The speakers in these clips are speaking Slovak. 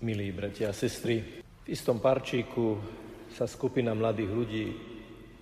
Milí bratia a sestry, v istom parčíku sa skupina mladých ľudí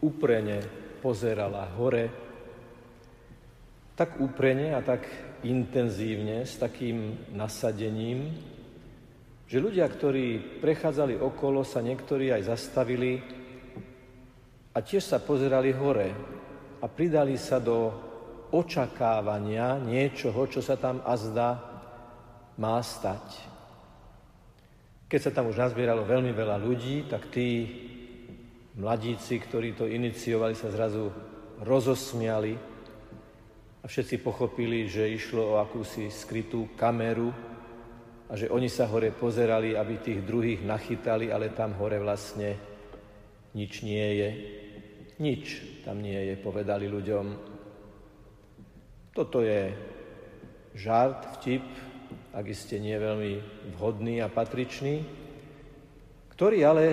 uprene pozerala hore, tak úprene a tak intenzívne, s takým nasadením, že ľudia, ktorí prechádzali okolo, sa niektorí aj zastavili a tiež sa pozerali hore a pridali sa do očakávania niečoho, čo sa tam azda má stať. Keď sa tam už nazbieralo veľmi veľa ľudí, tak tí mladíci, ktorí to iniciovali, sa zrazu rozosmiali a všetci pochopili, že išlo o akúsi skrytú kameru a že oni sa hore pozerali, aby tých druhých nachytali, ale tam hore vlastne nič nie je. Nič tam nie je, povedali ľuďom. Toto je žart, vtip, ak iste nie veľmi vhodný a patričný, ktorý ale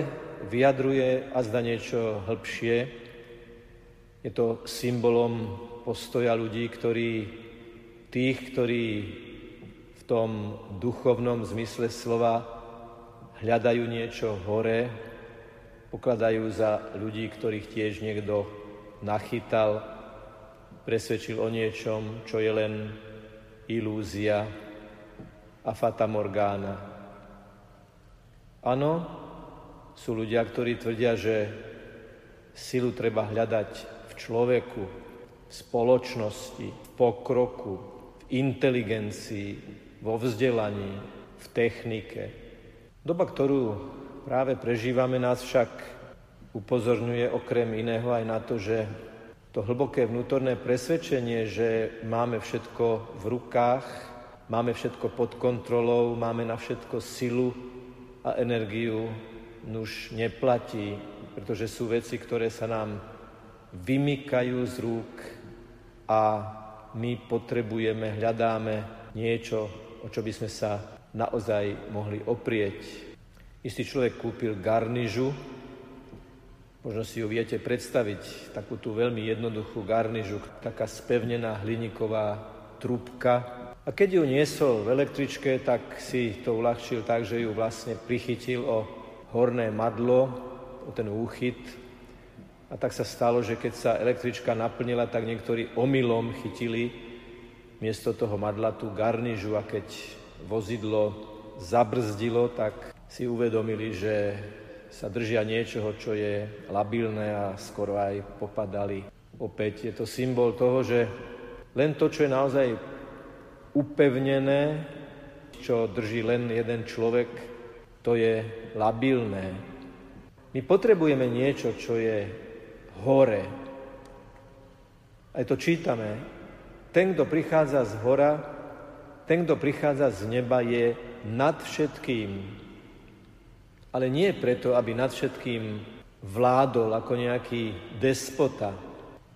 vyjadruje a zda niečo hĺbšie. Je to symbolom postoja ľudí, ktorí, tých, ktorí v tom duchovnom zmysle slova hľadajú niečo hore, pokladajú za ľudí, ktorých tiež niekto nachytal, presvedčil o niečom, čo je len ilúzia, a fata morgana. Áno, sú ľudia, ktorí tvrdia, že silu treba hľadať v človeku, v spoločnosti, v pokroku, v inteligencii, vo vzdelaní, v technike. Doba, ktorú práve prežívame, nás však upozorňuje okrem iného aj na to, že to hlboké vnútorné presvedčenie, že máme všetko v rukách, máme všetko pod kontrolou, máme na všetko silu a energiu, nuž neplatí, pretože sú veci, ktoré sa nám vymykajú z rúk a my potrebujeme, hľadáme niečo, o čo by sme sa naozaj mohli oprieť. Istý človek kúpil garnižu, možno si ju viete predstaviť, takú tú veľmi jednoduchú garnižu, taká spevnená hliníková trúbka, a keď ju niesol v električke, tak si to uľahčil tak, že ju vlastne prichytil o horné madlo, o ten úchyt. A tak sa stalo, že keď sa električka naplnila, tak niektorí omylom chytili miesto toho madla tú garnižu a keď vozidlo zabrzdilo, tak si uvedomili, že sa držia niečoho, čo je labilné a skoro aj popadali. Opäť je to symbol toho, že len to, čo je naozaj upevnené, čo drží len jeden človek, to je labilné. My potrebujeme niečo, čo je hore. Aj to čítame. Ten, kto prichádza z hora, ten, kto prichádza z neba, je nad všetkým. Ale nie preto, aby nad všetkým vládol ako nejaký despota.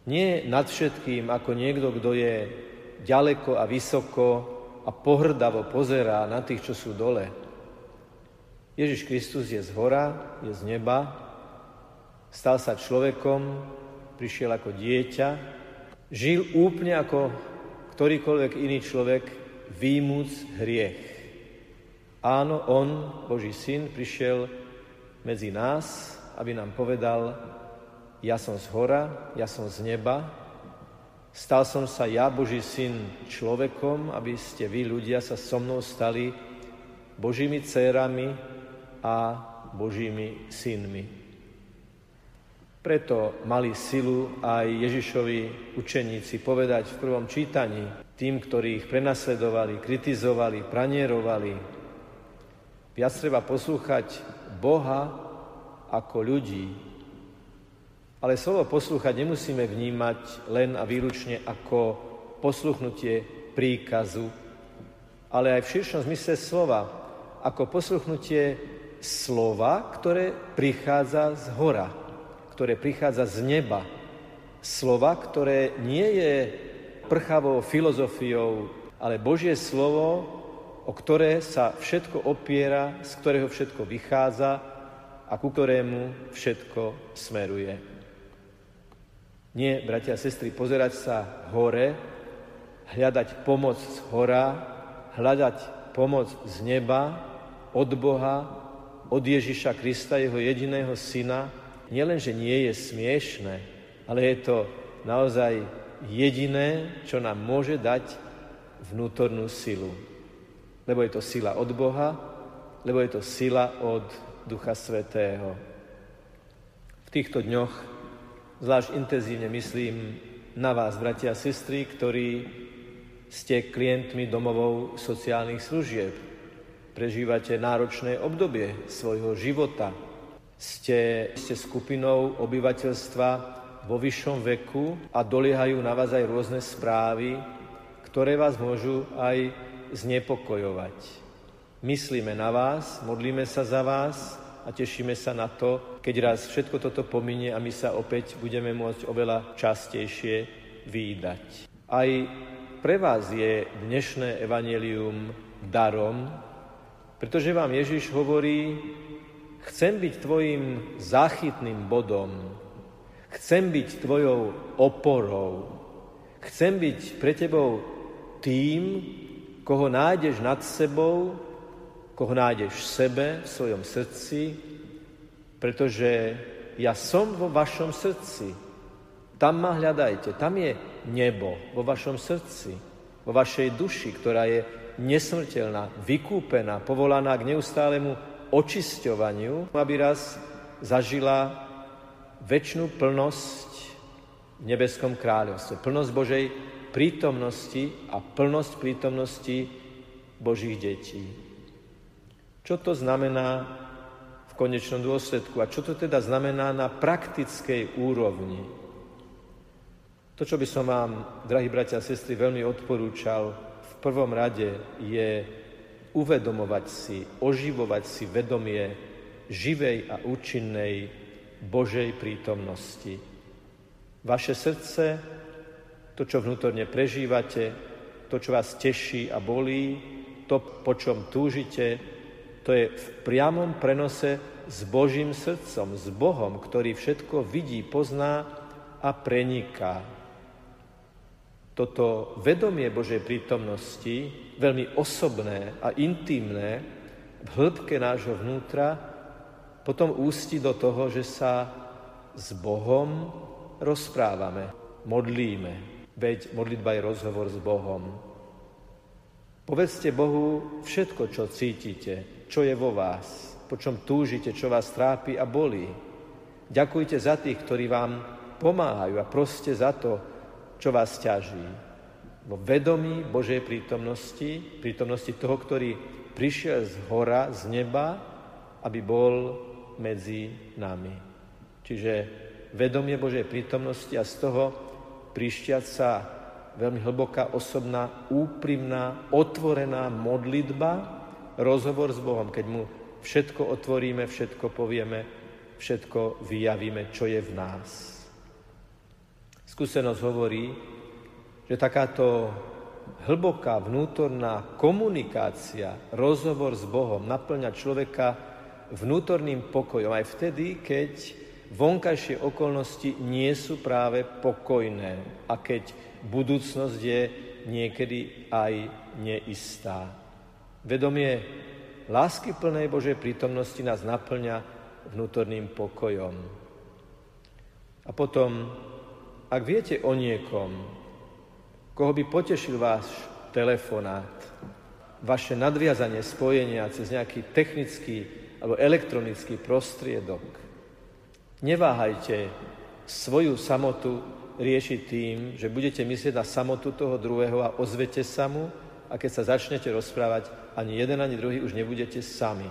Nie nad všetkým ako niekto, kto je ďaleko a vysoko a pohrdavo pozerá na tých, čo sú dole. Ježiš Kristus je z hora, je z neba, stal sa človekom, prišiel ako dieťa, žil úplne ako ktorýkoľvek iný človek, výmuc hriech. Áno, on, Boží syn, prišiel medzi nás, aby nám povedal, ja som z hora, ja som z neba, Stal som sa ja, Boží syn, človekom, aby ste vy, ľudia, sa so mnou stali Božími dcérami a Božími synmi. Preto mali silu aj Ježišovi učeníci povedať v prvom čítaní tým, ktorí ich prenasledovali, kritizovali, pranierovali. Viac treba poslúchať Boha ako ľudí, ale slovo poslúchať nemusíme vnímať len a výlučne ako posluchnutie príkazu, ale aj v širšom zmysle slova, ako posluchnutie slova, ktoré prichádza z hora, ktoré prichádza z neba. Slova, ktoré nie je prchavou filozofiou, ale Božie slovo, o ktoré sa všetko opiera, z ktorého všetko vychádza a ku ktorému všetko smeruje. Nie, bratia a sestry, pozerať sa hore, hľadať pomoc z hora, hľadať pomoc z neba, od Boha, od Ježiša Krista, jeho jediného syna, nielenže nie je smiešné, ale je to naozaj jediné, čo nám môže dať vnútornú silu. Lebo je to sila od Boha, lebo je to sila od Ducha Svetého. V týchto dňoch zvlášť intenzívne myslím na vás, bratia a sestry, ktorí ste klientmi domovou sociálnych služieb. Prežívate náročné obdobie svojho života. Ste, ste skupinou obyvateľstva vo vyššom veku a doliehajú na vás aj rôzne správy, ktoré vás môžu aj znepokojovať. Myslíme na vás, modlíme sa za vás a tešíme sa na to, keď raz všetko toto pominie a my sa opäť budeme môcť oveľa častejšie výdať. Aj pre vás je dnešné evanelium darom, pretože vám Ježiš hovorí, chcem byť tvojim záchytným bodom, chcem byť tvojou oporou, chcem byť pre tebou tým, koho nájdeš nad sebou koho nájdeš v sebe, v svojom srdci, pretože ja som vo vašom srdci. Tam ma hľadajte, tam je nebo vo vašom srdci, vo vašej duši, ktorá je nesmrteľná, vykúpená, povolaná k neustálemu očisťovaniu, aby raz zažila väčšinu plnosť v nebeskom kráľovstve. Plnosť Božej prítomnosti a plnosť prítomnosti Božích detí. Čo to znamená v konečnom dôsledku a čo to teda znamená na praktickej úrovni? To, čo by som vám, drahí bratia a sestry, veľmi odporúčal v prvom rade je uvedomovať si, oživovať si vedomie živej a účinnej Božej prítomnosti. Vaše srdce, to, čo vnútorne prežívate, to, čo vás teší a bolí, to, po čom túžite, to je v priamom prenose s Božím srdcom, s Bohom, ktorý všetko vidí, pozná a preniká. Toto vedomie Božej prítomnosti, veľmi osobné a intimné, v hĺbke nášho vnútra, potom ústi do toho, že sa s Bohom rozprávame, modlíme. Veď modlitba je rozhovor s Bohom. Povedzte Bohu všetko, čo cítite, čo je vo vás, po čom túžite, čo vás trápi a bolí. Ďakujte za tých, ktorí vám pomáhajú a proste za to, čo vás ťaží. Vo vedomí Božej prítomnosti, prítomnosti toho, ktorý prišiel z hora, z neba, aby bol medzi nami. Čiže vedomie Božej prítomnosti a z toho prišťaca veľmi hlboká, osobná, úprimná, otvorená modlitba, rozhovor s Bohom, keď mu všetko otvoríme, všetko povieme, všetko vyjavíme, čo je v nás. Skúsenosť hovorí, že takáto hlboká vnútorná komunikácia, rozhovor s Bohom naplňa človeka vnútorným pokojom aj vtedy, keď vonkajšie okolnosti nie sú práve pokojné a keď budúcnosť je niekedy aj neistá. Vedomie lásky plnej Božej prítomnosti nás naplňa vnútorným pokojom. A potom, ak viete o niekom, koho by potešil váš telefonát, vaše nadviazanie spojenia cez nejaký technický alebo elektronický prostriedok, neváhajte svoju samotu riešiť tým, že budete myslieť na samotu toho druhého a ozvete sa mu a keď sa začnete rozprávať, ani jeden, ani druhý už nebudete sami.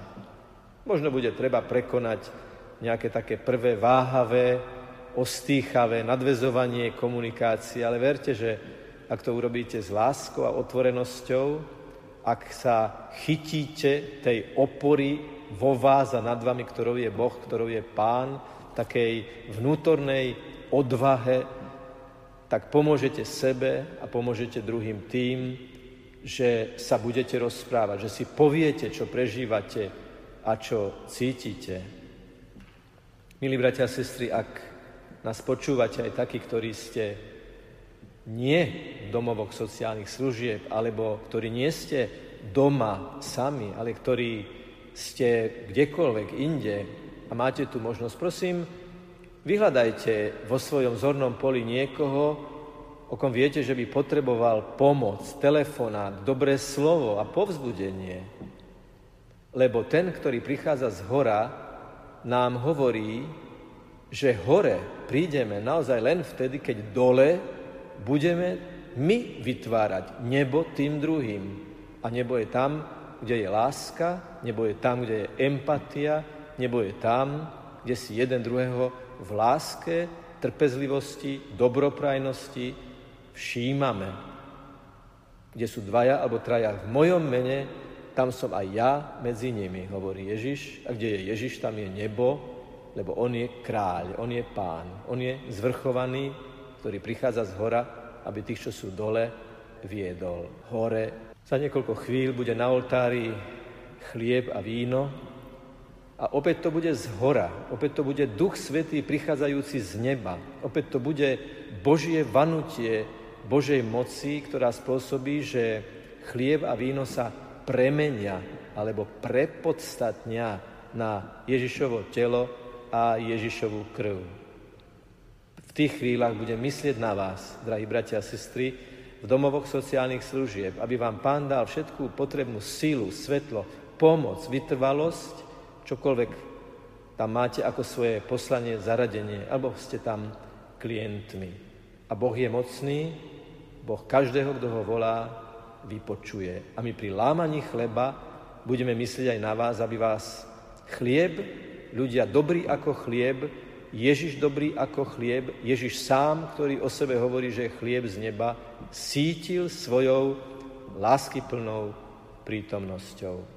Možno bude treba prekonať nejaké také prvé váhavé, ostýchavé nadvezovanie komunikácie, ale verte, že ak to urobíte s láskou a otvorenosťou, ak sa chytíte tej opory vo vás a nad vami, ktorou je Boh, ktorou je Pán, takej vnútornej odvahe, tak pomôžete sebe a pomôžete druhým tým, že sa budete rozprávať, že si poviete, čo prežívate a čo cítite. Milí bratia a sestry, ak nás počúvate aj takí, ktorí ste nie v domovoch sociálnych služieb, alebo ktorí nie ste doma sami, ale ktorí ste kdekoľvek inde a máte tu možnosť, prosím, vyhľadajte vo svojom zornom poli niekoho, o kom viete, že by potreboval pomoc, telefonát, dobré slovo a povzbudenie. Lebo ten, ktorý prichádza z hora, nám hovorí, že hore prídeme naozaj len vtedy, keď dole budeme my vytvárať nebo tým druhým. A nebo je tam, kde je láska, nebo je tam, kde je empatia, nebo je tam, kde si jeden druhého v láske, trpezlivosti, dobroprajnosti všímame. Kde sú dvaja alebo traja v mojom mene, tam som aj ja medzi nimi, hovorí Ježiš. A kde je Ježiš, tam je nebo, lebo on je kráľ, on je pán, on je zvrchovaný, ktorý prichádza z hora, aby tých, čo sú dole, viedol hore. Za niekoľko chvíľ bude na oltári chlieb a víno a opäť to bude z hora, opäť to bude Duch Svetý prichádzajúci z neba, opäť to bude Božie vanutie Božej moci, ktorá spôsobí, že chlieb a víno sa premenia alebo prepodstatnia na Ježišovo telo a Ježišovú krv. V tých chvíľach budem myslieť na vás, drahí bratia a sestry, v domovoch sociálnych služieb, aby vám Pán dal všetkú potrebnú sílu, svetlo, pomoc, vytrvalosť, čokoľvek tam máte ako svoje poslanie, zaradenie, alebo ste tam klientmi. A Boh je mocný, Boh každého, kto ho volá, vypočuje. A my pri lámaní chleba budeme myslieť aj na vás, aby vás chlieb ľudia dobrí ako chlieb, Ježiš dobrý ako chlieb, Ježiš sám, ktorý o sebe hovorí, že je chlieb z neba, sítil svojou láskyplnou prítomnosťou.